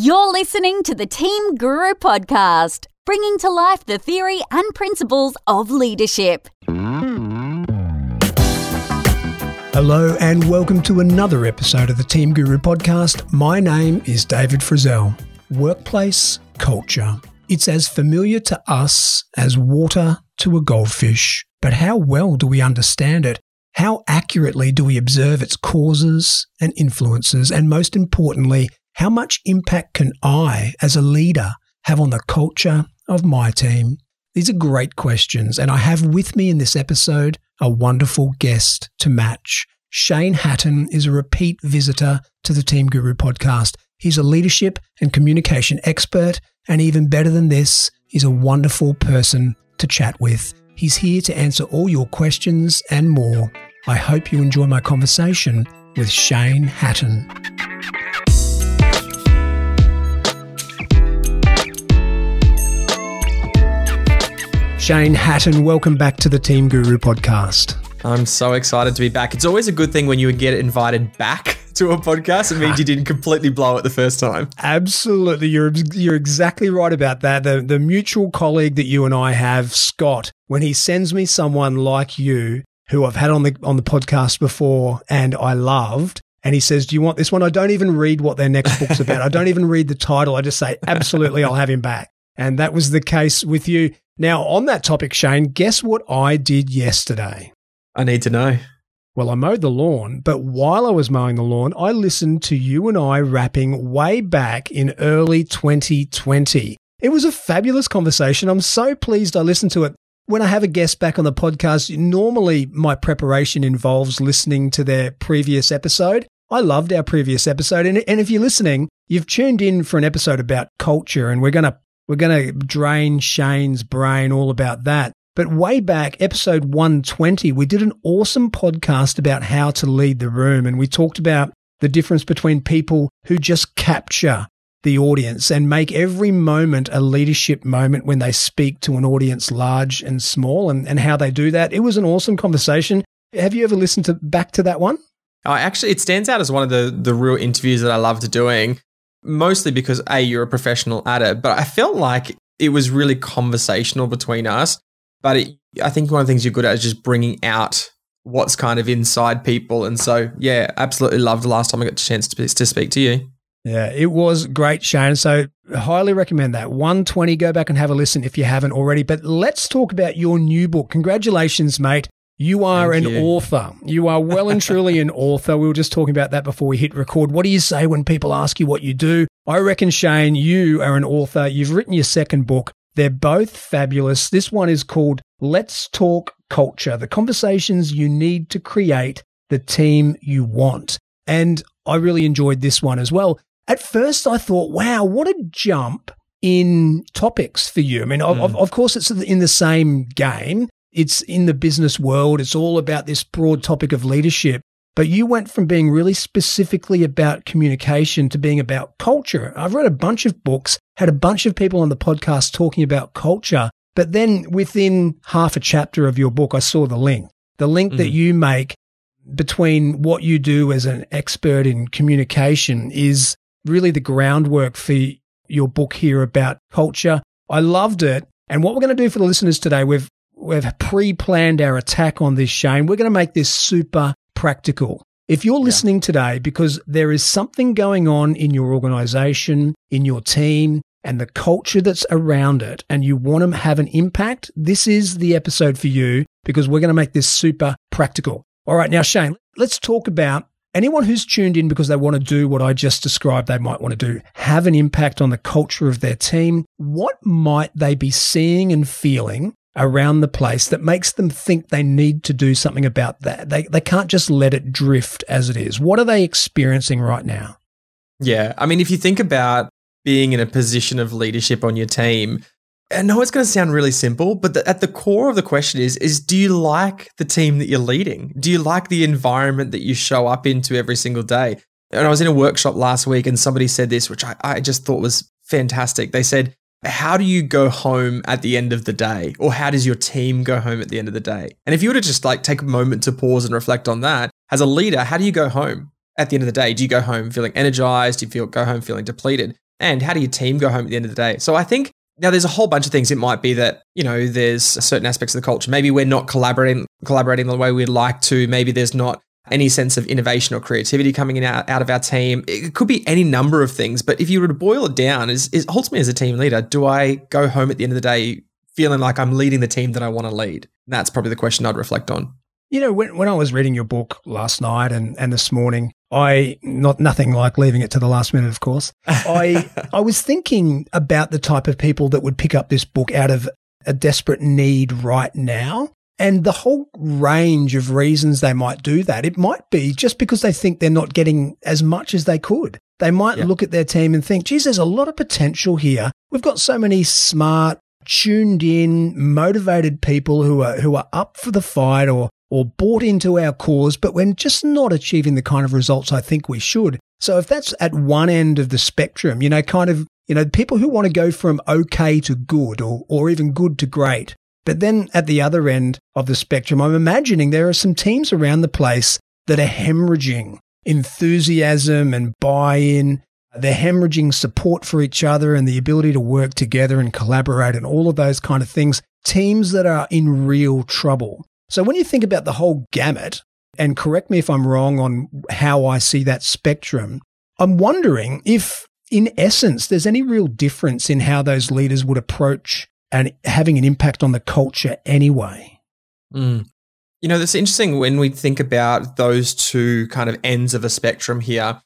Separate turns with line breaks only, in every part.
You're listening to the Team Guru podcast, bringing to life the theory and principles of leadership.
Hello, and welcome to another episode of the Team Guru podcast. My name is David Frizzell. Workplace culture. It's as familiar to us as water to a goldfish. But how well do we understand it? How accurately do we observe its causes and influences? And most importantly, how much impact can I, as a leader, have on the culture of my team? These are great questions, and I have with me in this episode a wonderful guest to match. Shane Hatton is a repeat visitor to the Team Guru podcast. He's a leadership and communication expert, and even better than this, he's a wonderful person to chat with. He's here to answer all your questions and more. I hope you enjoy my conversation with Shane Hatton. Shane Hatton, welcome back to the Team Guru podcast.
I'm so excited to be back. It's always a good thing when you get invited back to a podcast. It means you didn't completely blow it the first time.
Absolutely. You're you're exactly right about that. The the mutual colleague that you and I have, Scott, when he sends me someone like you who I've had on the on the podcast before and I loved, and he says, Do you want this one? I don't even read what their next book's about. I don't even read the title. I just say, Absolutely, I'll have him back. And that was the case with you. Now, on that topic, Shane, guess what I did yesterday?
I need to know.
Well, I mowed the lawn, but while I was mowing the lawn, I listened to you and I rapping way back in early 2020. It was a fabulous conversation. I'm so pleased I listened to it. When I have a guest back on the podcast, normally my preparation involves listening to their previous episode. I loved our previous episode. And, and if you're listening, you've tuned in for an episode about culture, and we're going to we're going to drain Shane's brain all about that. But way back, episode 120, we did an awesome podcast about how to lead the room. And we talked about the difference between people who just capture the audience and make every moment a leadership moment when they speak to an audience large and small and, and how they do that. It was an awesome conversation. Have you ever listened to back to that one?
Oh, actually, it stands out as one of the, the real interviews that I loved doing mostly because A, you're a professional at it, but I felt like it was really conversational between us. But it, I think one of the things you're good at is just bringing out what's kind of inside people. And so, yeah, absolutely loved the last time I got a chance to, to speak to you.
Yeah, it was great, Shane. So, highly recommend that. 120, go back and have a listen if you haven't already. But let's talk about your new book. Congratulations, mate. You are Thank an you. author. You are well and truly an author. We were just talking about that before we hit record. What do you say when people ask you what you do? I reckon, Shane, you are an author. You've written your second book. They're both fabulous. This one is called Let's Talk Culture, the conversations you need to create the team you want. And I really enjoyed this one as well. At first, I thought, wow, what a jump in topics for you. I mean, mm. of, of course, it's in the same game, it's in the business world. It's all about this broad topic of leadership. But you went from being really specifically about communication to being about culture. I've read a bunch of books, had a bunch of people on the podcast talking about culture. But then within half a chapter of your book, I saw the link, the link mm. that you make between what you do as an expert in communication is really the groundwork for your book here about culture. I loved it. And what we're going to do for the listeners today, we've we've pre-planned our attack on this, Shane. We're going to make this super practical. If you're listening yeah. today because there is something going on in your organization, in your team, and the culture that's around it, and you want to have an impact, this is the episode for you because we're going to make this super practical. All right, now, Shane, let's talk about anyone who's tuned in because they want to do what I just described they might want to do, have an impact on the culture of their team. What might they be seeing and feeling around the place that makes them think they need to do something about that. They, they can't just let it drift as it is. What are they experiencing right now?
Yeah. I mean, if you think about being in a position of leadership on your team, I know it's going to sound really simple, but the, at the core of the question is, is do you like the team that you're leading? Do you like the environment that you show up into every single day? And I was in a workshop last week and somebody said this, which I, I just thought was fantastic. They said, how do you go home at the end of the day? Or how does your team go home at the end of the day? And if you were to just like take a moment to pause and reflect on that, as a leader, how do you go home at the end of the day? Do you go home feeling energized? Do you feel go home feeling depleted? And how do your team go home at the end of the day? So I think now there's a whole bunch of things. It might be that, you know, there's certain aspects of the culture. Maybe we're not collaborating collaborating the way we'd like to. Maybe there's not any sense of innovation or creativity coming in out, out of our team. It could be any number of things. But if you were to boil it down, is, is ultimately as a team leader, do I go home at the end of the day feeling like I'm leading the team that I want to lead? That's probably the question I'd reflect on.
You know, when, when I was reading your book last night and, and this morning, I not nothing like leaving it to the last minute, of course. I I was thinking about the type of people that would pick up this book out of a desperate need right now. And the whole range of reasons they might do that. It might be just because they think they're not getting as much as they could. They might look at their team and think, geez, there's a lot of potential here. We've got so many smart, tuned in, motivated people who are, who are up for the fight or or bought into our cause, but we're just not achieving the kind of results I think we should. So if that's at one end of the spectrum, you know, kind of, you know, people who want to go from okay to good or, or even good to great. But then at the other end of the spectrum, I'm imagining there are some teams around the place that are hemorrhaging enthusiasm and buy in. They're hemorrhaging support for each other and the ability to work together and collaborate and all of those kind of things. Teams that are in real trouble. So when you think about the whole gamut, and correct me if I'm wrong on how I see that spectrum, I'm wondering if, in essence, there's any real difference in how those leaders would approach and having an impact on the culture anyway.
Mm. You know, that's interesting when we think about those two kind of ends of a spectrum here.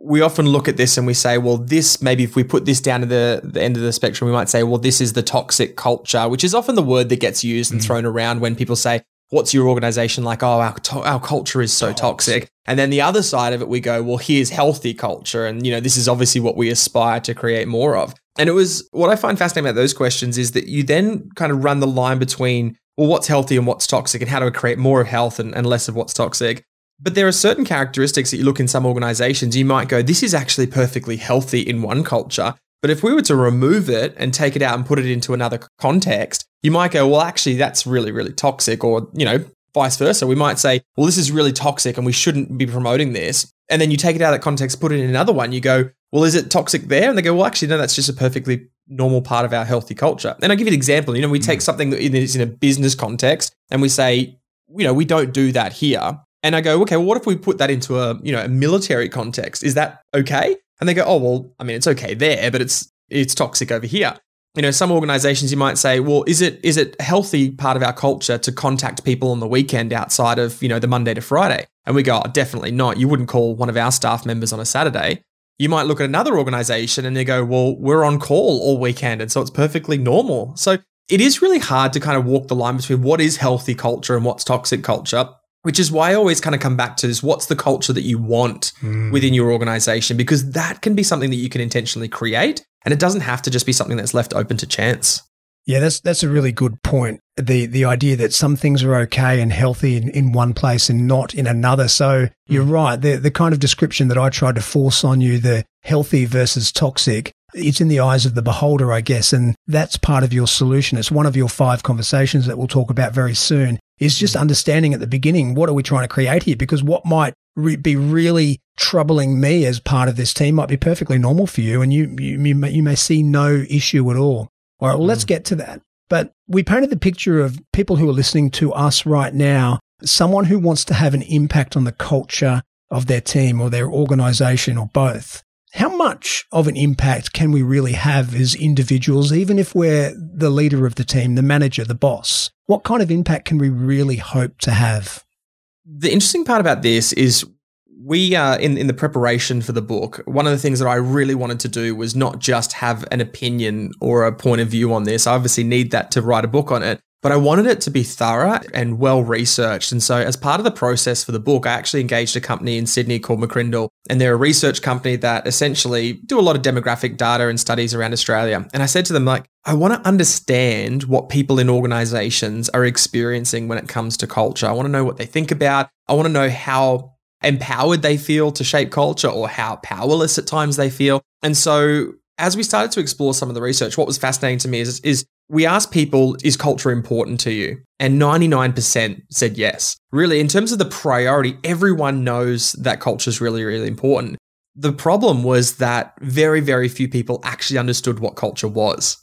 We often look at this and we say, well, this maybe if we put this down to the, the end of the spectrum, we might say, well, this is the toxic culture, which is often the word that gets used and mm. thrown around when people say, what's your organization like? Oh, our, to- our culture is so toxic. And then the other side of it, we go, well, here's healthy culture. And, you know, this is obviously what we aspire to create more of. And it was what I find fascinating about those questions is that you then kind of run the line between, well, what's healthy and what's toxic and how do we create more of health and, and less of what's toxic. But there are certain characteristics that you look in some organizations, you might go, this is actually perfectly healthy in one culture. But if we were to remove it and take it out and put it into another context, you might go, well, actually, that's really, really toxic. Or, you know, vice versa. We might say, well, this is really toxic and we shouldn't be promoting this. And then you take it out of that context, put it in another one. You go, well, is it toxic there? And they go, well, actually, no, that's just a perfectly normal part of our healthy culture. And I'll give you an example. You know, we take mm. something that is in a business context and we say, you know, we don't do that here. And I go, okay, well, what if we put that into a, you know, a military context? Is that okay? And they go, oh, well, I mean, it's okay there, but it's it's toxic over here. You know, some organizations you might say, well, is it is it a healthy part of our culture to contact people on the weekend outside of, you know, the Monday to Friday? And we go, oh, definitely not. You wouldn't call one of our staff members on a Saturday. You might look at another organization and they go, well, we're on call all weekend. And so it's perfectly normal. So it is really hard to kind of walk the line between what is healthy culture and what's toxic culture which is why I always kind of come back to this what's the culture that you want mm. within your organization? Because that can be something that you can intentionally create. And it doesn't have to just be something that's left open to chance.
Yeah, that's that's a really good point. The the idea that some things are okay and healthy in, in one place and not in another. So you're mm. right. The the kind of description that I tried to force on you, the healthy versus toxic, it's in the eyes of the beholder, I guess. And that's part of your solution. It's one of your five conversations that we'll talk about very soon is just mm. understanding at the beginning, what are we trying to create here? Because what might re- be really troubling me as part of this team might be perfectly normal for you. And you, you, you, may, you may see no issue at all. All right. Well, mm. let's get to that. But we painted the picture of people who are listening to us right now, someone who wants to have an impact on the culture of their team or their organization or both. How much of an impact can we really have as individuals, even if we're the leader of the team, the manager, the boss? What kind of impact can we really hope to have?
The interesting part about this is we uh, in in the preparation for the book, one of the things that I really wanted to do was not just have an opinion or a point of view on this. I obviously need that to write a book on it, but I wanted it to be thorough and well researched. And so, as part of the process for the book, I actually engaged a company in Sydney called McCrindle. And they're a research company that essentially do a lot of demographic data and studies around Australia. And I said to them, like, I want to understand what people in organizations are experiencing when it comes to culture. I want to know what they think about. I want to know how empowered they feel to shape culture or how powerless at times they feel. And so, as we started to explore some of the research, what was fascinating to me is, is we asked people, is culture important to you? And 99% said yes. Really, in terms of the priority, everyone knows that culture is really, really important. The problem was that very, very few people actually understood what culture was.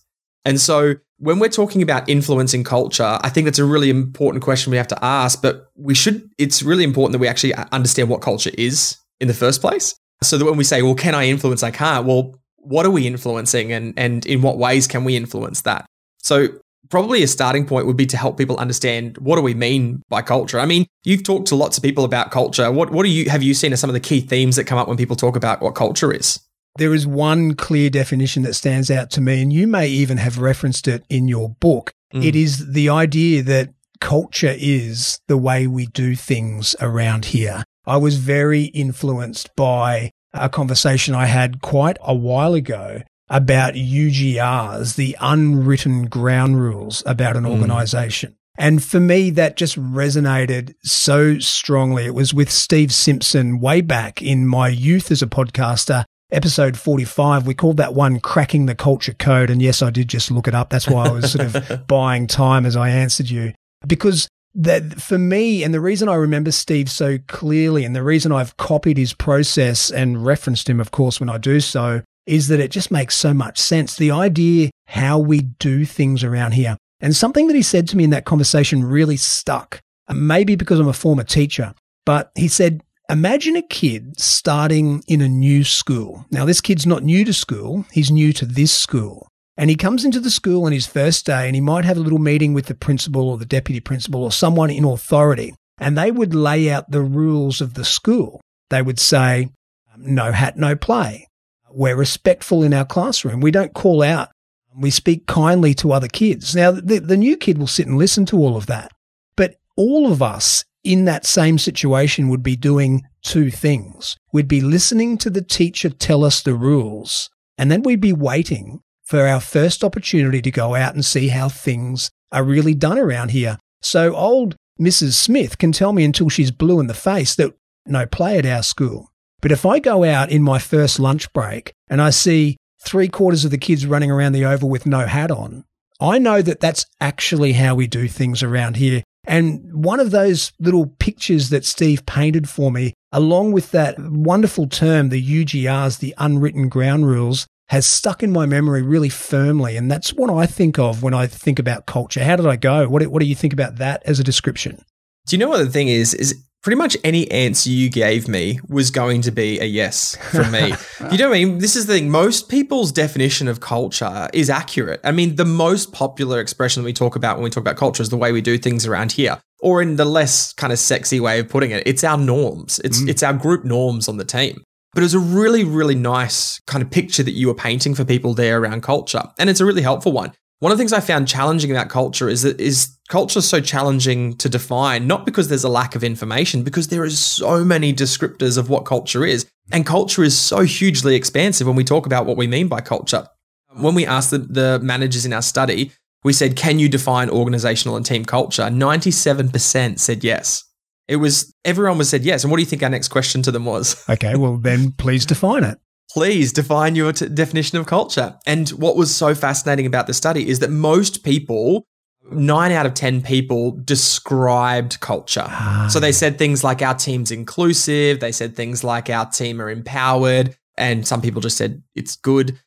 And so when we're talking about influencing culture, I think that's a really important question we have to ask, but we should, it's really important that we actually understand what culture is in the first place. So that when we say, well, can I influence? I can't. Well, what are we influencing and, and in what ways can we influence that? So probably a starting point would be to help people understand what do we mean by culture. I mean, you've talked to lots of people about culture. What what do you have you seen as some of the key themes that come up when people talk about what culture is?
There is one clear definition that stands out to me, and you may even have referenced it in your book. Mm. It is the idea that culture is the way we do things around here. I was very influenced by a conversation I had quite a while ago about UGRs, the unwritten ground rules about an mm. organization. And for me, that just resonated so strongly. It was with Steve Simpson way back in my youth as a podcaster, episode 45. We called that one Cracking the Culture Code. And yes, I did just look it up. That's why I was sort of buying time as I answered you. Because that for me, and the reason I remember Steve so clearly, and the reason I've copied his process and referenced him, of course, when I do so, is that it just makes so much sense. The idea how we do things around here. And something that he said to me in that conversation really stuck, maybe because I'm a former teacher, but he said, Imagine a kid starting in a new school. Now, this kid's not new to school, he's new to this school. And he comes into the school on his first day and he might have a little meeting with the principal or the deputy principal or someone in authority. And they would lay out the rules of the school. They would say, no hat, no play. We're respectful in our classroom. We don't call out. We speak kindly to other kids. Now, the, the new kid will sit and listen to all of that. But all of us in that same situation would be doing two things. We'd be listening to the teacher tell us the rules, and then we'd be waiting for our first opportunity to go out and see how things are really done around here. So old Mrs. Smith can tell me until she's blue in the face that no play at our school. But if I go out in my first lunch break and I see three quarters of the kids running around the oval with no hat on, I know that that's actually how we do things around here. And one of those little pictures that Steve painted for me, along with that wonderful term, the UGRs, the unwritten ground rules, has stuck in my memory really firmly. And that's what I think of when I think about culture. How did I go? What, what do you think about that as a description?
Do you know what the thing is? Is pretty much any answer you gave me was going to be a yes from me. you know what I mean? This is the thing. Most people's definition of culture is accurate. I mean, the most popular expression that we talk about when we talk about culture is the way we do things around here. Or in the less kind of sexy way of putting it, it's our norms. It's mm. it's our group norms on the team. But it was a really, really nice kind of picture that you were painting for people there around culture. And it's a really helpful one. One of the things I found challenging about culture is that is culture so challenging to define, not because there's a lack of information, because there is so many descriptors of what culture is. And culture is so hugely expansive when we talk about what we mean by culture. When we asked the, the managers in our study, we said, Can you define organizational and team culture? 97% said yes. It was everyone was said yes. And what do you think our next question to them was?
Okay, well then please define it.
Please define your t- definition of culture. And what was so fascinating about the study is that most people, nine out of 10 people, described culture. Ah. So they said things like our team's inclusive. They said things like our team are empowered. And some people just said it's good.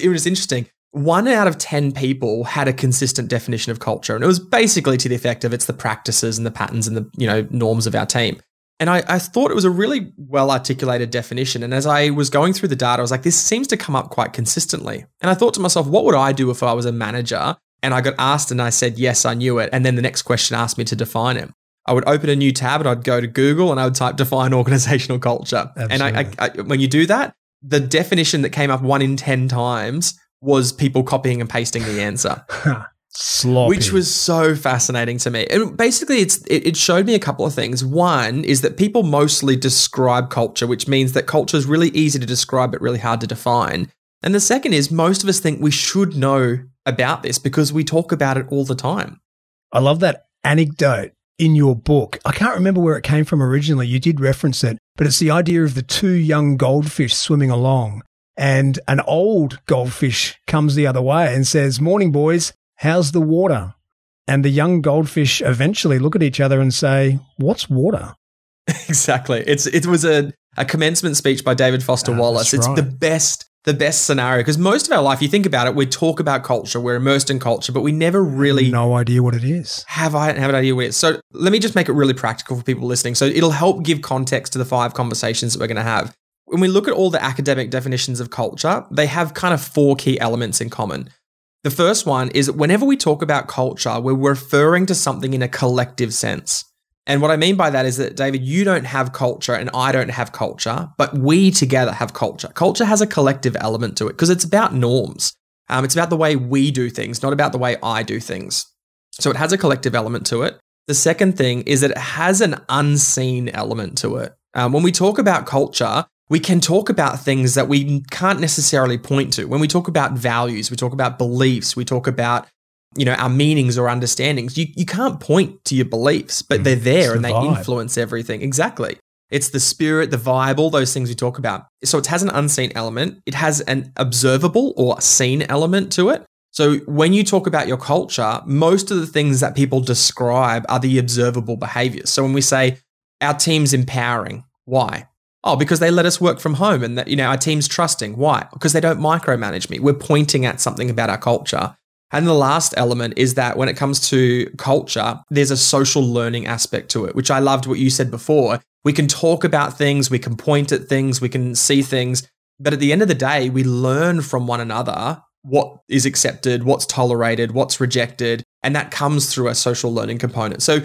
It was interesting one out of 10 people had a consistent definition of culture. And it was basically to the effect of it's the practices and the patterns and the, you know, norms of our team. And I, I thought it was a really well articulated definition. And as I was going through the data, I was like, this seems to come up quite consistently. And I thought to myself, what would I do if I was a manager and I got asked and I said, yes, I knew it. And then the next question asked me to define it. I would open a new tab and I'd go to Google and I would type define organizational culture. Absolutely. And I, I, I, when you do that, the definition that came up one in 10 times was people copying and pasting the answer.
Sloppy.
Which was so fascinating to me. And basically it's it, it, showed me a couple of things. One is that people mostly describe culture, which means that culture is really easy to describe but really hard to define. And the second is most of us think we should know about this because we talk about it all the time.
I love that anecdote in your book. I can't remember where it came from originally. You did reference it, but it's the idea of the two young goldfish swimming along and an old goldfish comes the other way and says, Morning, boys, how's the water? And the young goldfish eventually look at each other and say, What's water?
Exactly. It's it was a a commencement speech by David Foster
Ah,
Wallace. It's
right.
the best the best scenario because most of our life, you think about it, we talk about culture, we're immersed in culture, but we never really
no idea what it is.
have I have an idea what it is. So let me just make it really practical for people listening. So it'll help give context to the five conversations that we're going to have. When we look at all the academic definitions of culture, they have kind of four key elements in common. The first one is whenever we talk about culture, we're referring to something in a collective sense. And what I mean by that is that, David, you don't have culture and I don't have culture, but we together have culture. Culture has a collective element to it because it's about norms. Um, it's about the way we do things, not about the way I do things. So it has a collective element to it. The second thing is that it has an unseen element to it. Um, when we talk about culture, we can talk about things that we can't necessarily point to. When we talk about values, we talk about beliefs, we talk about you know our meanings or understandings. You you can't point to your beliefs, but
Mm,
they're there
the
and they
vibe.
influence everything. Exactly. It's the spirit, the vibe, all those things we talk about. So it has an unseen element. It has an observable or seen element to it. So when you talk about your culture, most of the things that people describe are the observable behaviors. So when we say our team's empowering, why? Oh, because they let us work from home and that, you know, our team's trusting. Why? Because they don't micromanage me. We're pointing at something about our culture. And the last element is that when it comes to culture, there's a social learning aspect to it, which I loved what you said before. We can talk about things, we can point at things, we can see things, but at the end of the day, we learn from one another what is accepted, what's tolerated, what's rejected, and that comes through a social learning component. So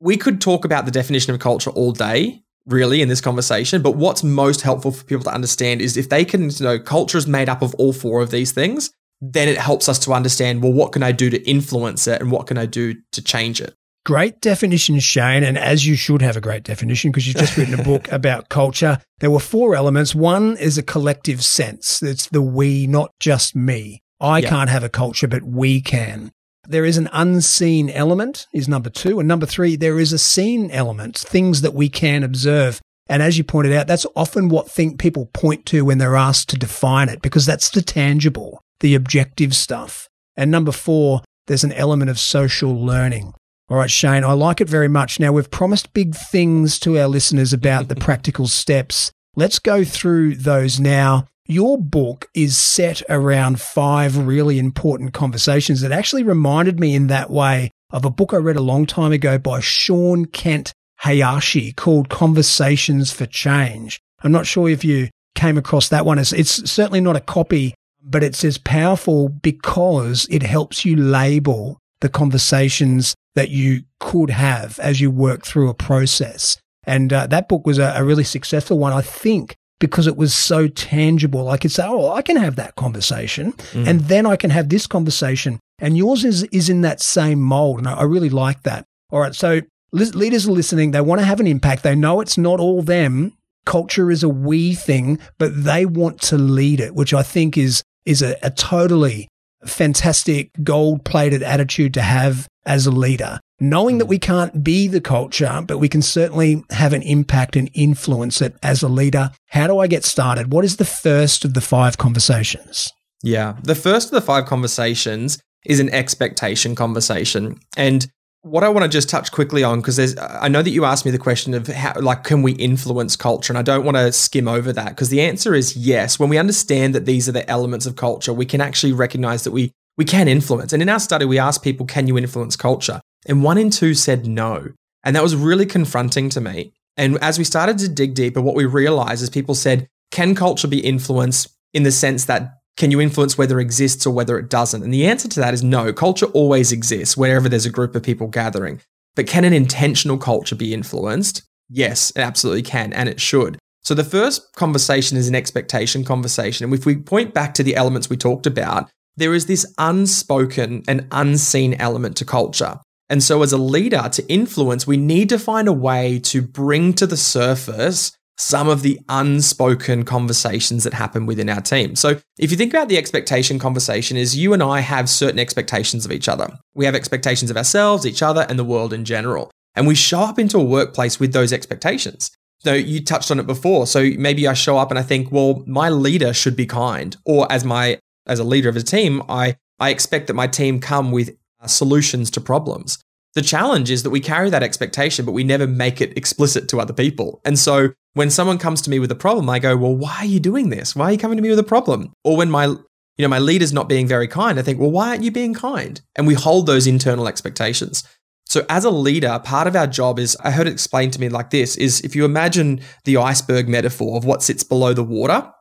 we could talk about the definition of culture all day, really, in this conversation, but what's most helpful for people to understand is if they can, you know, culture is made up of all four of these things, then it helps us to understand, well, what can I do to influence it and what can I do to change it?
Great definition, Shane. And as you should have a great definition because you've just written a book about culture. There were four elements. One is a collective sense. It's the we, not just me. I
Yeah.
can't have a culture, but we can. There is an unseen element, is number two. And number three, there is a seen element, things that we can observe. And as you pointed out, that's often what think people point to when they're asked to define it, because that's the tangible, the objective stuff. And number four, there's an element of social learning. All right, Shane, I like it very much. Now, we've promised big things to our listeners about the practical steps. Let's go through those now. Your book is set around five really important conversations that actually reminded me in that way of a book I read a long time ago by Shawn Kent Hayashi called Conversations for Change. I'm not sure if you came across that one. It's, it's certainly not a copy, but it's as powerful because it helps you label the conversations that you could have as you work through a process. And uh, that book was a, a really successful one, I think, because it was so tangible. I could say, oh, I can have that conversation, mm. and then I can have this conversation. And yours is, is in that same mold. And I, I really like that. All right. So lis- leaders are listening. They want to have an impact. They know it's not all them. Culture is a we thing, but they want to lead it, which I think is, is a, a totally fantastic gold plated attitude to have as a leader. Knowing that hmm. we can't be the culture, but we can certainly have an impact and influence it as a leader. How do I get started? What is the first of the five conversations?
Yeah. The first of the five conversations is an expectation conversation. And what I want to just touch quickly on, because there's, I know that you asked me the question of how, like, can we influence culture? And I don't want to skim over that because the answer is yes. When we understand that these are the elements of culture, we can actually recognize that we, we can influence. And in our study, we asked people, can you influence culture? And one in two said no. And that was really confronting to me. And as we started to dig deeper, what we realized is people said, can culture be influenced in the sense that can you influence whether it exists or whether it doesn't? And the answer to that is no. Culture always exists wherever there's a group of people gathering. But can an intentional culture be influenced? Yes, it absolutely can, and it should. So the first conversation is an expectation conversation. And if we point back to the elements we talked about, there is this unspoken and unseen element to culture. And so, as a leader to influence, we need to find a way to bring to the surface some of the unspoken conversations that happen within our team. So, if you think about the expectation conversation, is you and I have certain expectations of each other. We have expectations of ourselves, each other, and the world in general. And we show up into a workplace with those expectations. So you touched on it before. So maybe I show up and I think, well, my leader should be kind, or as my as a leader of a team, I I expect that my team come with Uh, solutions to problems. The challenge is that we carry that expectation, but we never make it explicit to other people. And so when someone comes to me with a problem, I go, well, why are you doing this? Why are you coming to me with a problem? Or when my you know, my leader's not being very kind, I think, well, why aren't you being kind? And we hold those internal expectations. So as a leader, part of our job is I heard it explained to me like this is if you imagine the iceberg metaphor of what sits below the water,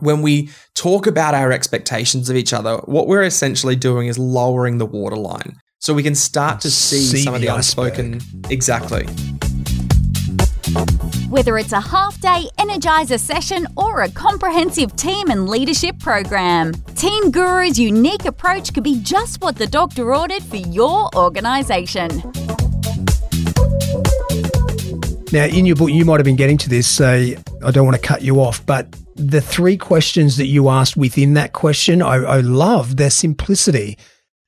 when we talk about our expectations of each other, what we're essentially doing is lowering the waterline. So we can start to see, see some of the, the unspoken exactly.
Whether it's a half day Energizer session or a comprehensive team and leadership program, Team Guru's unique approach could be just what the doctor ordered for your organisation.
Now, in your book, you might have been getting to this. Uh, I don't want to cut you off, but the three questions that you asked within that question, I, I love their simplicity.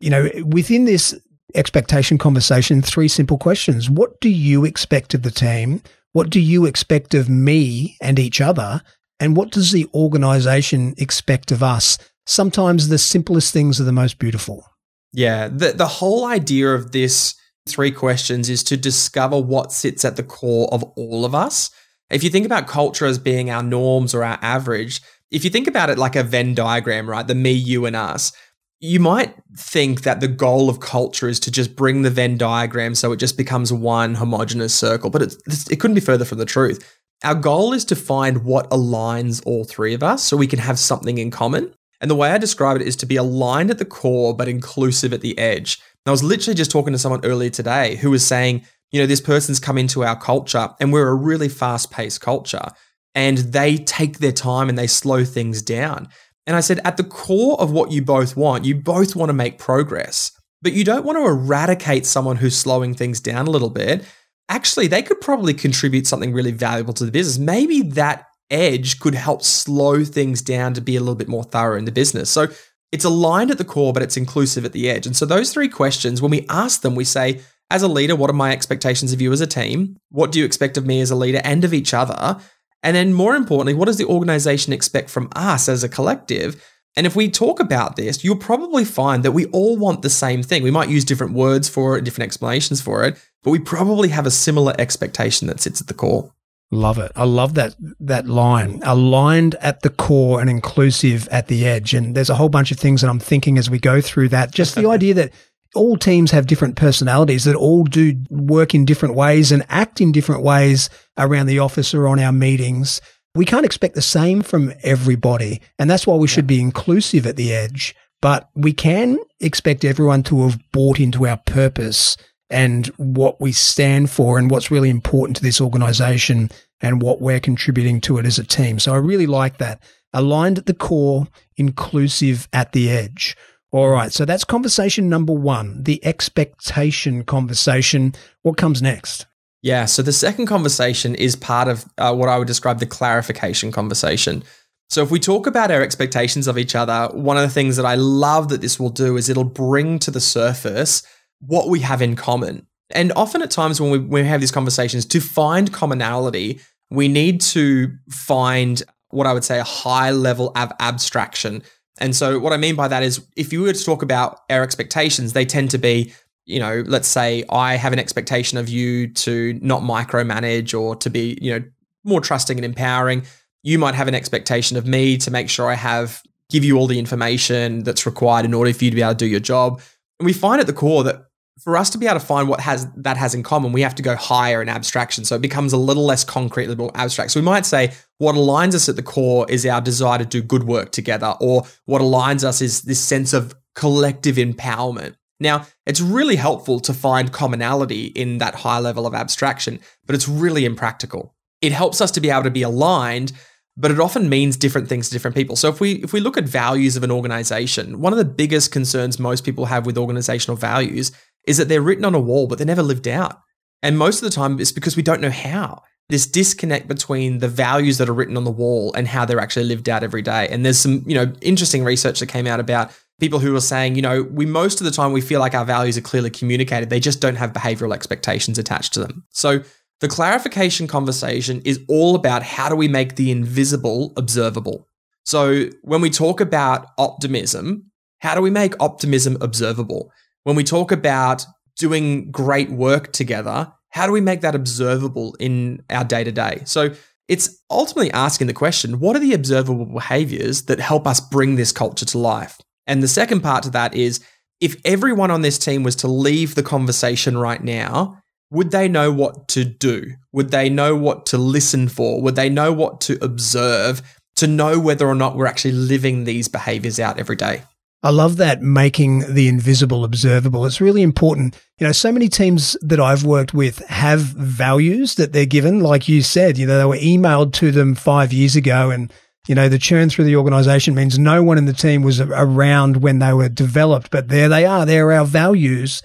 You know, within this expectation conversation, three simple questions. What do you expect of the team? What do you expect of me and each other? And what does the organization expect of us? Sometimes the simplest things are the most beautiful.
Yeah. The, the whole idea of this three questions is to discover what sits at the core of all of us. If you think about culture as being our norms or our average, if you think about it like a Venn diagram, right? The me, you, and us, you might think that the goal of culture is to just bring the Venn diagram so it just becomes one homogenous circle, but it, it couldn't be further from the truth. Our goal is to find what aligns all three of us so we can have something in common. And the way I describe it is to be aligned at the core, but inclusive at the edge. And I was literally just talking to someone earlier today who was saying, you know, this person's come into our culture and we're a really fast paced culture and they take their time and they slow things down. And I said, at the core of what you both want, you both want to make progress, but you don't want to eradicate someone who's slowing things down a little bit. Actually, they could probably contribute something really valuable to the business. Maybe that edge could help slow things down to be a little bit more thorough in the business. So it's aligned at the core, but it's inclusive at the edge. And so those three questions, when we ask them, we say, as a leader, what are my expectations of you as a team? What do you expect of me as a leader and of each other? And then, more importantly, what does the organization expect from us as a collective? And if we talk about this, you'll probably find that we all want the same thing. We might use different words for it, different explanations for it, but we probably have a similar expectation that sits at the core.
Love it. I love that that line. Aligned at the core and inclusive at the edge. And there's a whole bunch of things that I'm thinking as we go through that. Just the idea that all teams have different personalities that all do work in different ways and act in different ways around the office or on our meetings. We can't expect the same from everybody. And that's why we should be inclusive at the edge. But we can expect everyone to have bought into our purpose and what we stand for and what's really important to this organization and what we're contributing to it as a team. So I really like that. Aligned at the core, inclusive at the edge. All right. So that's conversation number one, the expectation conversation. What comes next?
Yeah. So the second conversation is part of uh, what I would describe the clarification conversation. So if we talk about our expectations of each other, one of the things that I love that this will do is it'll bring to the surface what we have in common. And often at times when we, when we have these conversations, to find commonality, we need to find what I would say a high level of abstraction and so, what I mean by that is if you were to talk about our expectations, they tend to be, you know, let's say I have an expectation of you to not micromanage or to be, you know, more trusting and empowering. You might have an expectation of me to make sure I have, give you all the information that's required in order for you to be able to do your job. And we find at the core that for us to be able to find what has that has in common, we have to go higher in abstraction. So it becomes a little less concrete, a little more abstract. So we might say what aligns us at the core is our desire to do good work together, or what aligns us is this sense of collective empowerment. Now, it's really helpful to find commonality in that high level of abstraction, but it's really impractical. It helps us to be able to be aligned, but it often means different things to different people. So if we if we look at values of an organization, one of the biggest concerns most people have with organizational values is that they're written on a wall, but they're never lived out. And most of the time, it's because we don't know how. This disconnect between the values that are written on the wall and how they're actually lived out every day. And there's some, you know, interesting research that came out about people who were saying, you know, we most of the time we feel like our values are clearly communicated. They just don't have behavioral expectations attached to them. So the clarification conversation is all about how do we make the invisible observable. So when we talk about optimism, how do we make optimism observable? When we talk about doing great work together, how do we make that observable in our day to day? So it's ultimately asking the question what are the observable behaviors that help us bring this culture to life? And the second part to that is if everyone on this team was to leave the conversation right now, would they know what to do? Would they know what to listen for? Would they know what to observe to know whether or not we're actually living these behaviors out every day?
I love that making the invisible observable. It's really important. You know, so many teams that I've worked with have values that they're given. Like you said, you know, they were emailed to them five years ago and, you know, the churn through the organization means no one in the team was around when they were developed, but there they are. They're our values.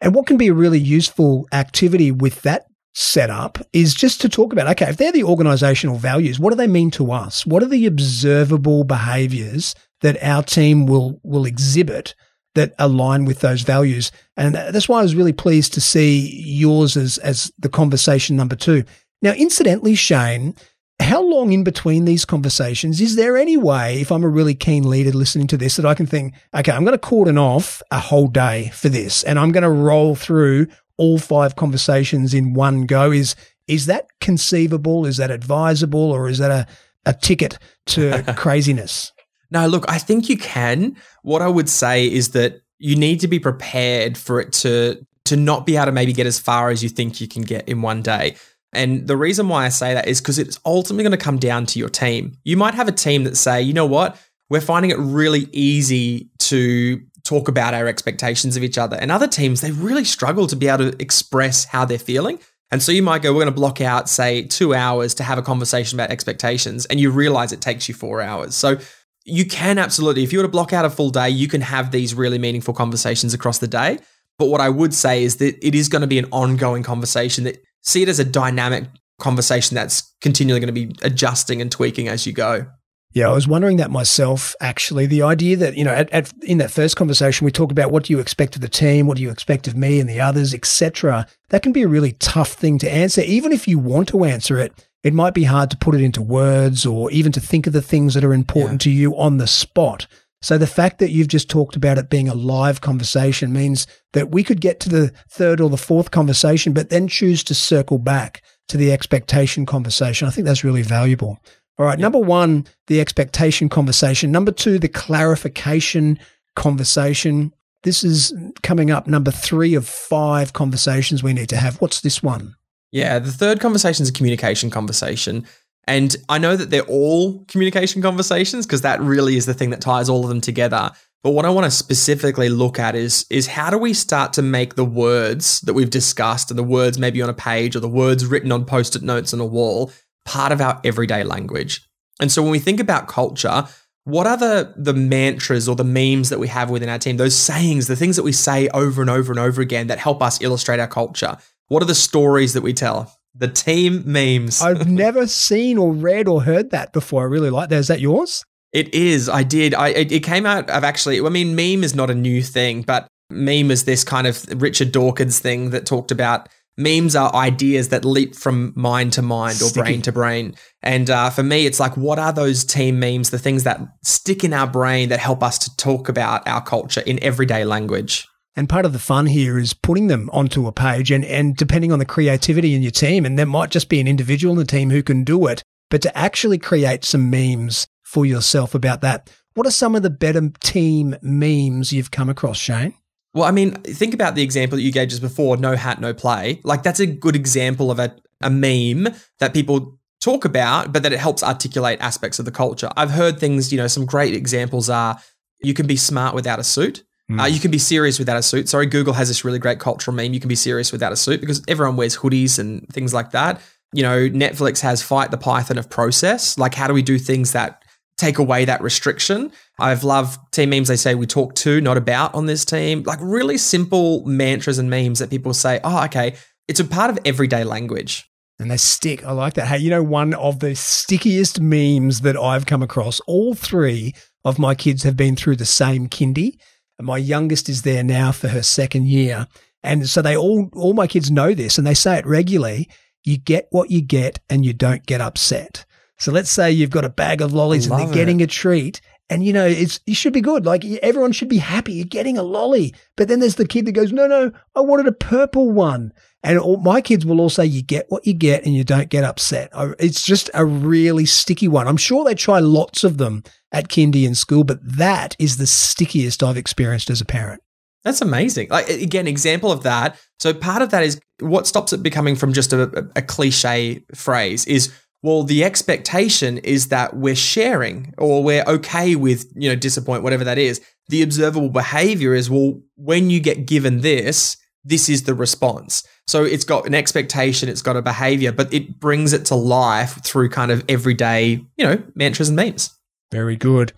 And what can be a really useful activity with that setup is just to talk about okay, if they're the organizational values, what do they mean to us? What are the observable behaviors that our team will will exhibit that align with those values? And that's why I was really pleased to see yours as as the conversation number 2. Now, incidentally, Shane, how long in between these conversations is there any way, if I'm a really keen leader listening to this, that I can think, okay, I'm going to cordon off a whole day for this and I'm going to roll through all five conversations in one go? Is is that conceivable? Is that advisable, or is that a, a ticket to craziness?
No, look, I think you can. What I would say is that you need to be prepared for it to to not be able to maybe get as far as you think you can get in one day. And the reason why I say that is because it's ultimately going to come down to your team. You might have a team that say, you know what, we're finding it really easy to talk about our expectations of each other. And other teams, they really struggle to be able to express how they're feeling. And so you might go, we're going to block out, say, two hours to have a conversation about expectations. And you realize it takes you four hours. So you can absolutely, if you were to block out a full day, you can have these really meaningful conversations across the day. But what I would say is that it is going to be an ongoing conversation that see it as a dynamic conversation that's continually going to be adjusting and tweaking as you go.
Yeah, I was wondering that myself, actually. The idea that, you know, at, at, in that first conversation, we talk about what do you expect of the team? What do you expect of me and the others, etc. That can be a really tough thing to answer. Even if you want to answer it, it might be hard to put it into words or even to think of the things that are important yeah. to you on the spot. So the fact that you've just talked about it being a live conversation means that we could get to the third or the fourth conversation, but then choose to circle back to the expectation conversation. I think that's really valuable. All right. Yep. Number one, the expectation conversation. Number two, the clarification conversation. This is coming up number three of five conversations we need to have. What's this one?
Yeah, the third conversation is a communication conversation. And I know that they're all communication conversations because that really is the thing that ties all of them together. But what I want to specifically look at is is how do we start to make the words that we've discussed and the words maybe on a page or the words written on post-it notes on a wall part of our everyday language. And so when we think about culture, what are the the mantras or the memes that we have within our team? Those sayings, the things that we say over and over and over again that help us illustrate our culture. What are the stories that we tell? The team memes.
I've never seen or read or heard that before. I really like that. Is that yours?
It is. I did. I it, it came out of actually. I mean, meme is not a new thing, but meme is this kind of Richard Dawkins thing that talked about memes are ideas that leap from mind to mind or Sticky. brain to brain. And uh, for me, it's like, what are those team memes, the things that stick in our brain that help us to talk about our culture in everyday language?
And part of the fun here is putting them onto a page and, and depending on the creativity in your team, and there might just be an individual in the team who can do it, but to actually create some memes for yourself about that. What are some of the better team memes you've come across, Shane?
Well, I mean, think about the example that you gave just before no hat, no play. Like, that's a good example of a, a meme that people talk about, but that it helps articulate aspects of the culture. I've heard things, you know, some great examples are you can be smart without a suit. Mm. Uh, you can be serious without a suit. Sorry, Google has this really great cultural meme. You can be serious without a suit because everyone wears hoodies and things like that. You know, Netflix has Fight the Python of process. Like, how do we do things that take away that restriction. I've loved team memes. They say we talk to, not about on this team. Like really simple mantras and memes that people say, oh, okay, it's a part of everyday language.
And they stick. I like that. Hey, you know, one of the stickiest memes that I've come across, all three of my kids have been through the same kindy. My youngest is there now for her second year. And so they all, all my kids know this and they say it regularly. You get what you get and you don't get upset. So let's say you've got a bag of lollies and they're getting a treat And you know, it's you should be good. Like everyone should be happy. You're getting a lolly. But then there's the kid that goes, no, no, I wanted a purple one. And all, my kids will all say, you get what you get and you don't get upset. It's just a really sticky one. I'm sure they try lots of them at kindy and school, but that is the stickiest I've experienced as a parent.
That's amazing. Like again, example of that. So part of that is what stops it becoming from just a, a, cliche phrase is well, the expectation is that we're sharing or we're okay with, you know, disappoint, whatever that is. The observable behavior is, well, when you get given this, this is the response. So it's got an expectation, it's got a behavior, but it brings it to life through kind of everyday, you know, mantras and memes.
Very good.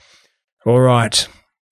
All right.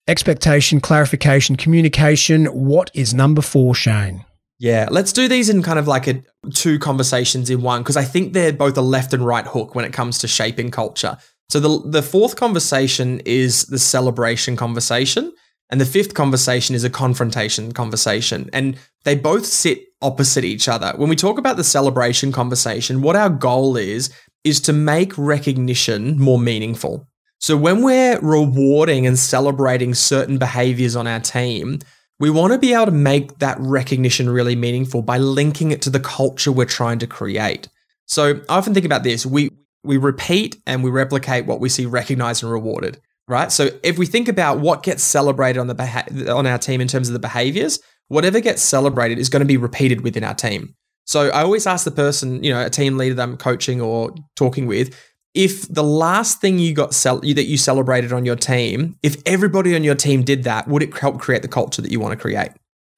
Expectation, clarification, communication. What is number four, Shane?
Yeah, let's do these in kind of like a two conversations in one because I think they're both a left and right hook when it comes to shaping culture. So the the fourth conversation is the celebration conversation, and the fifth conversation is a confrontation conversation, and they both sit opposite each other. When we talk about the celebration conversation, what our goal is is to make recognition more meaningful. So when we're rewarding and celebrating certain behaviors on our team, we want to be able to make that recognition really meaningful by linking it to the culture we're trying to create. So I often think about this. We we repeat and we replicate what we see recognized and rewarded, right? So if we think about what gets celebrated on the beha- on our team in terms of the behaviors, whatever gets celebrated is going to be repeated within our team. So I always ask the person, you know, a team leader that I'm coaching or talking with, if the last thing you got cel- that you celebrated on your team, if everybody on your team did that, would it help create the culture that you want to create?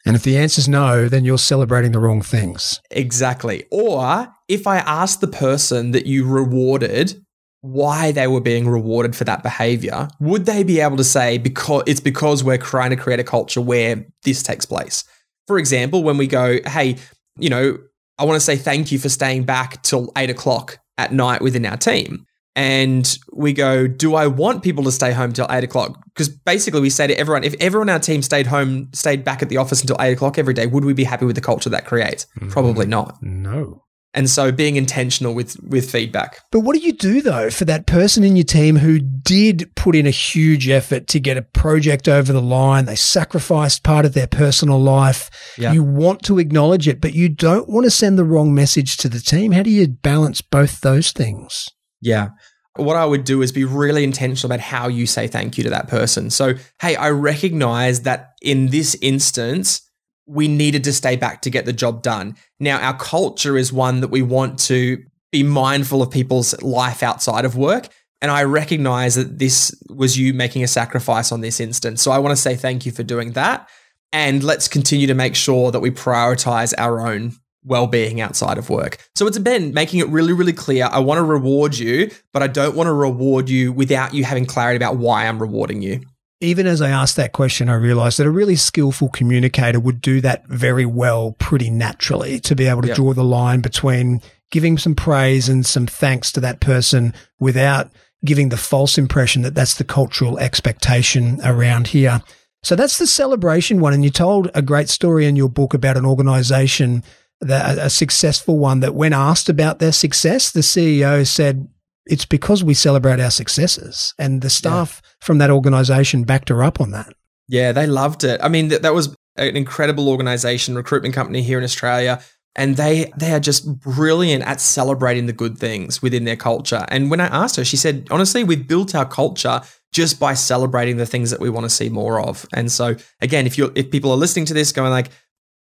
And if the answer is no, then you're celebrating the wrong things.
Exactly. Or if I asked the person that you rewarded why they were being rewarded for that behavior, would they be able to say because it's because we're trying to create a culture where this takes place? For example, when we go, hey, you know, I want to say thank you for staying back till eight o'clock at night within our team. And we go, do I want people to stay home till eight o'clock? Because basically, we say to everyone, if everyone on our team stayed home, stayed back at the office until eight o'clock every day, would we be happy with the culture that creates? Mm, Probably not.
No.
And so being intentional with with feedback.
But what do you do though for that person in your team who did put in a huge effort to get a project over the line? They sacrificed part of their personal life. Yeah. You want to acknowledge it, but you don't want to send the wrong message to the team. How do you balance both those things?
Yeah. What I would do is be really intentional about how you say thank you to that person. So, hey, I recognize that in this instance, we needed to stay back to get the job done. Now, our culture is one that we want to be mindful of people's life outside of work. And I recognize that this was you making a sacrifice on this instance. So I want to say thank you for doing that. And let's continue to make sure that we prioritize our own well-being outside of work. So it's been making it really really clear I want to reward you, but I don't want to reward you without you having clarity about why I'm rewarding you
even as I asked that question, I realized that a really skillful communicator would do that very well, pretty naturally, to be able to draw the line between giving some praise and some thanks to that person without giving the false impression that that's the cultural expectation around here. So that's the celebration one. And you told a great story in your book about an organization that a successful one that when asked about their success, the CEO said, it's because we celebrate our successes and the staff yeah. from that organization backed her up on that.
Yeah, they loved it. I mean, that, that was an incredible organization, recruitment company here in Australia. And they they are just brilliant at celebrating the good things within their culture. And when I asked her, she said, honestly, we've built our culture just by celebrating the things that we want to see more of. And so again, if you if people are listening to this going like,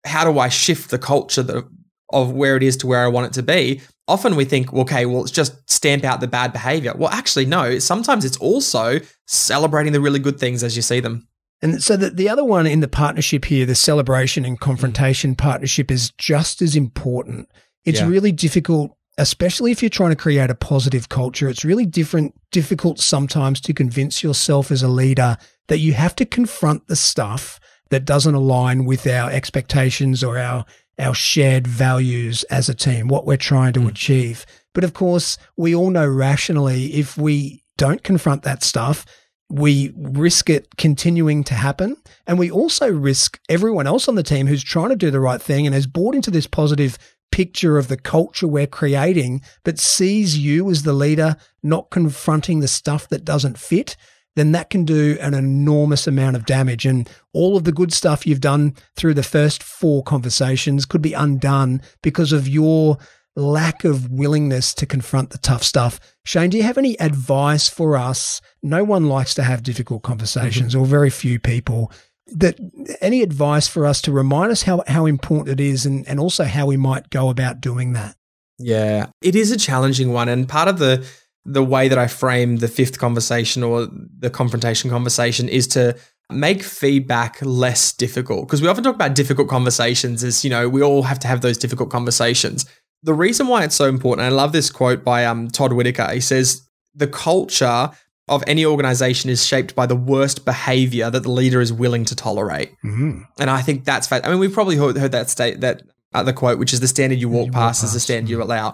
how do I shift the culture that, of where it is to where I want it to be? often we think, okay, well, it's just stamp out the bad behavior. Well, actually, no. Sometimes it's also celebrating the really good things as you see them.
And so the, the other one in the partnership here, the celebration and confrontation mm-hmm. partnership is just as important. It's yeah. really difficult, especially if you're trying to create a positive culture. It's really different, difficult sometimes to convince yourself as a leader that you have to confront the stuff that doesn't align with our expectations or our our shared values as a team, what we're trying to mm. achieve. But of course, we all know rationally if we don't confront that stuff, we risk it continuing to happen. And we also risk everyone else on the team who's trying to do the right thing and has bought into this positive picture of the culture we're creating, but sees you as the leader not confronting the stuff that doesn't fit. Then that can do an enormous amount of damage. And all of the good stuff you've done through the first four conversations could be undone because of your lack of willingness to confront the tough stuff. Shane, do you have any advice for us? No one likes to have difficult conversations, mm-hmm. or very few people. That any advice for us to remind us how, how important it is and, and also how we might go about doing that?
Yeah, it is a challenging one. And part of the the way that I frame the fifth conversation or the confrontation conversation is to make feedback less difficult because we often talk about difficult conversations as you know we all have to have those difficult conversations the reason why it's so important i love this quote by um, todd whitaker he says the culture of any organization is shaped by the worst behavior that the leader is willing to tolerate mm-hmm. and i think that's fact. i mean we've probably heard, heard that state that uh, the quote which is the standard you walk you past is the standard you allow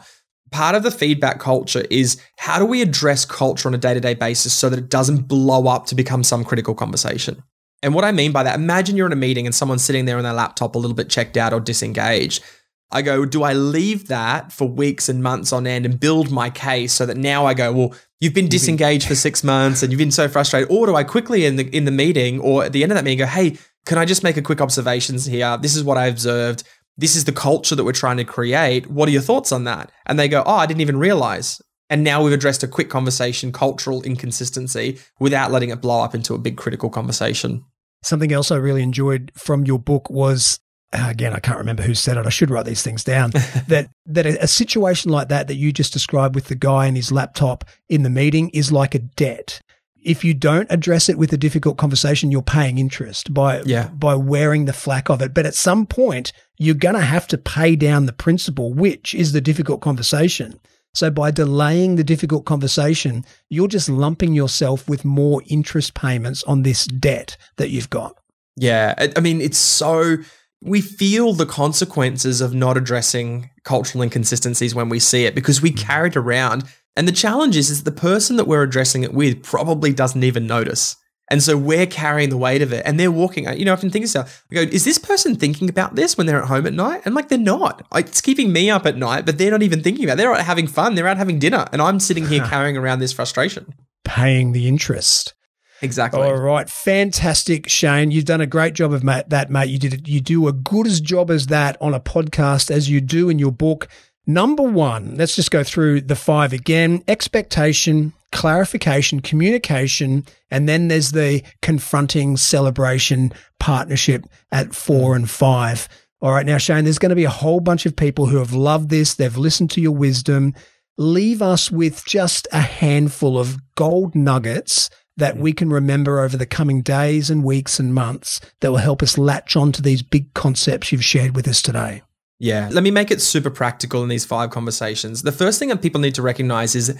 part of the feedback culture is how do we address culture on a day to day basis so that it doesn't blow up to become some critical conversation? And what I mean by that, imagine you're in a meeting and someone's sitting there on their laptop a little bit checked out or disengaged. I go, do I leave that for weeks and months on end and build my case so that now I go, well, you've been disengaged for six months and you've been so frustrated, or do I quickly in the in the meeting or at the end of that meeting go, hey, can I just make a quick observations here? This is what I observed this is the culture that we're trying to create. What are your thoughts on that? And they go, oh, I didn't even realize. And now we've addressed a quick conversation, cultural inconsistency, without letting it blow up into a big critical conversation.
Something else I really enjoyed from your book was uh, again, I can't remember who said it. I should write these things down. that that a, a, situation like that that you just described with the guy and his laptop in the meeting is like a debt if you don't address it with a difficult conversation, you're paying interest by yeah. by wearing the flack of it. But at some point, you're going to have to pay down the principal, which is the difficult conversation. So by delaying the difficult conversation, you're just lumping yourself with more interest payments on this debt that you've got.
Yeah, I mean, it's so we feel the consequences of not addressing cultural inconsistencies when we see it because we mm. carry it around and the challenge is, is the person that we're addressing it with probably doesn't even notice. And so we're carrying the weight of it and they're walking, you know, I often think of yourself, I go, is this person thinking about this when they're at home at night? And like, they're not. It's keeping me up at night, but they're not even thinking about it. They're out having fun. They're out having dinner. And I'm sitting here carrying around this frustration.
Paying the interest.
Exactly.
All right, fantastic, Shane. You've done a great job of that, mate. You did. You do a good as job as that on a podcast as you do in your book. Number one, let's just go through the five again expectation, clarification, communication, and then there's the confronting, celebration, partnership at four and five. All right, now, Shane, there's going to be a whole bunch of people who have loved this, they've listened to your wisdom. Leave us with just a handful of gold nuggets that we can remember over the coming days and weeks and months that will help us latch on to these big concepts you've shared with us today.
Yeah. Let me make it super practical in these five conversations. The first thing that people need to recognize is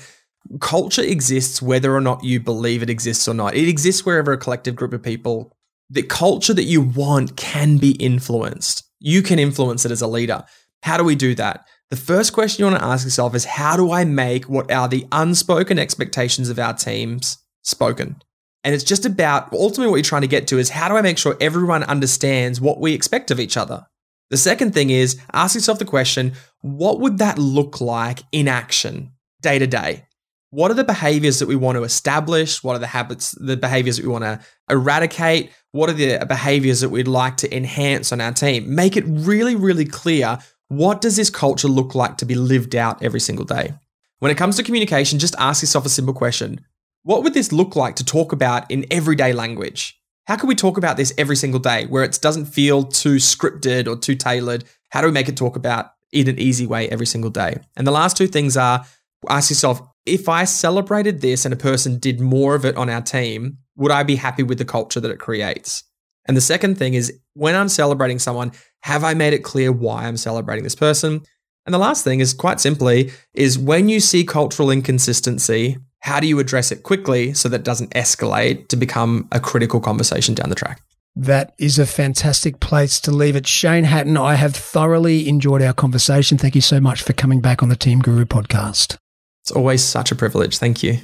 culture exists whether or not you believe it exists or not. It exists wherever a collective group of people, the culture that you want can be influenced. You can influence it as a leader. How do we do that? The first question you want to ask yourself is how do I make what are the unspoken expectations of our teams spoken? And it's just about ultimately what you're trying to get to is how do I make sure everyone understands what we expect of each other? The second thing is ask yourself the question what would that look like in action day to day? What are the behaviors that we want to establish? What are the habits, the behaviors that we want to eradicate? What are the behaviors that we'd like to enhance on our team? Make it really, really clear what does this culture look like to be lived out every single day? When it comes to communication, just ask yourself a simple question What would this look like to talk about in everyday language? How can we talk about this every single day where it doesn't feel too scripted or too tailored? How do we make it talk about in an easy way every single day? And the last two things are ask yourself if I celebrated this and a person did more of it on our team, would I be happy with the culture that it creates? And the second thing is when I'm celebrating someone, have I made it clear why I'm celebrating this person? And the last thing is quite simply is when you see cultural inconsistency, how do you address it quickly so that it doesn't escalate to become a critical conversation down the track?
That is a fantastic place to leave it. Shane Hatton, I have thoroughly enjoyed our conversation. Thank you so much for coming back on the Team Guru podcast.
It's always such a privilege. Thank you.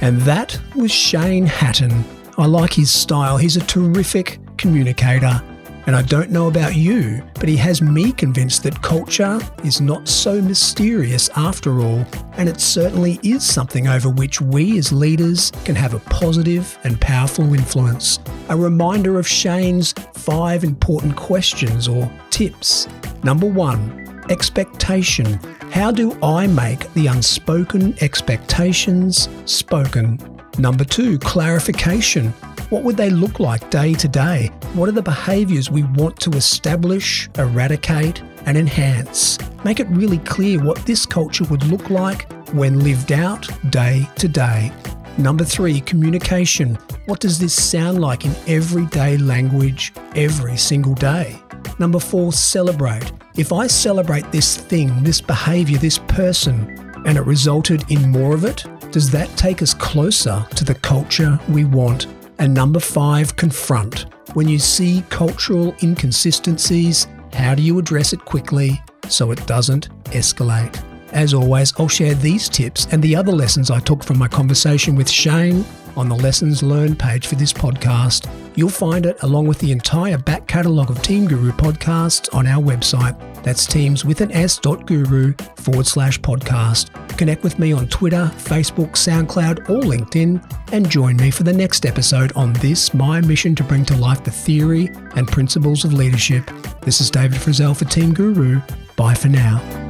And that was Shane Hatton I like his style. He's a terrific communicator And I don't know about you, but he has me convinced that culture is not so mysterious after all, and it certainly is something over which we as leaders can have a positive and powerful influence. A reminder of Shane's five important questions or tips. Number one, expectation. How do I make the unspoken expectations spoken? Number two, clarification. What would they look like day to day? What are the behaviours we want to establish, eradicate, and enhance? Make it really clear what this culture would look like when lived out day to day. Number three, communication. What does this sound like in everyday language every single day? Number four, celebrate. If I celebrate this thing, this behaviour, this person, and it resulted in more of it, does that take us closer to the culture we want and number five, confront. When you see cultural inconsistencies, how do you address it quickly so it doesn't escalate? As always, I'll share these tips and the other lessons I took from my conversation with Shane on the Lessons Learned page for this podcast. You'll find it along with the entire back catalogue of Team Guru podcasts on our website that's teams with an S dot guru forward slash podcast. Connect with me on Twitter, Facebook, SoundCloud, or LinkedIn, and join me for the next episode on this, my mission to bring to life the theory and principles of leadership. This is David Frizzell for Team Guru. Bye for now.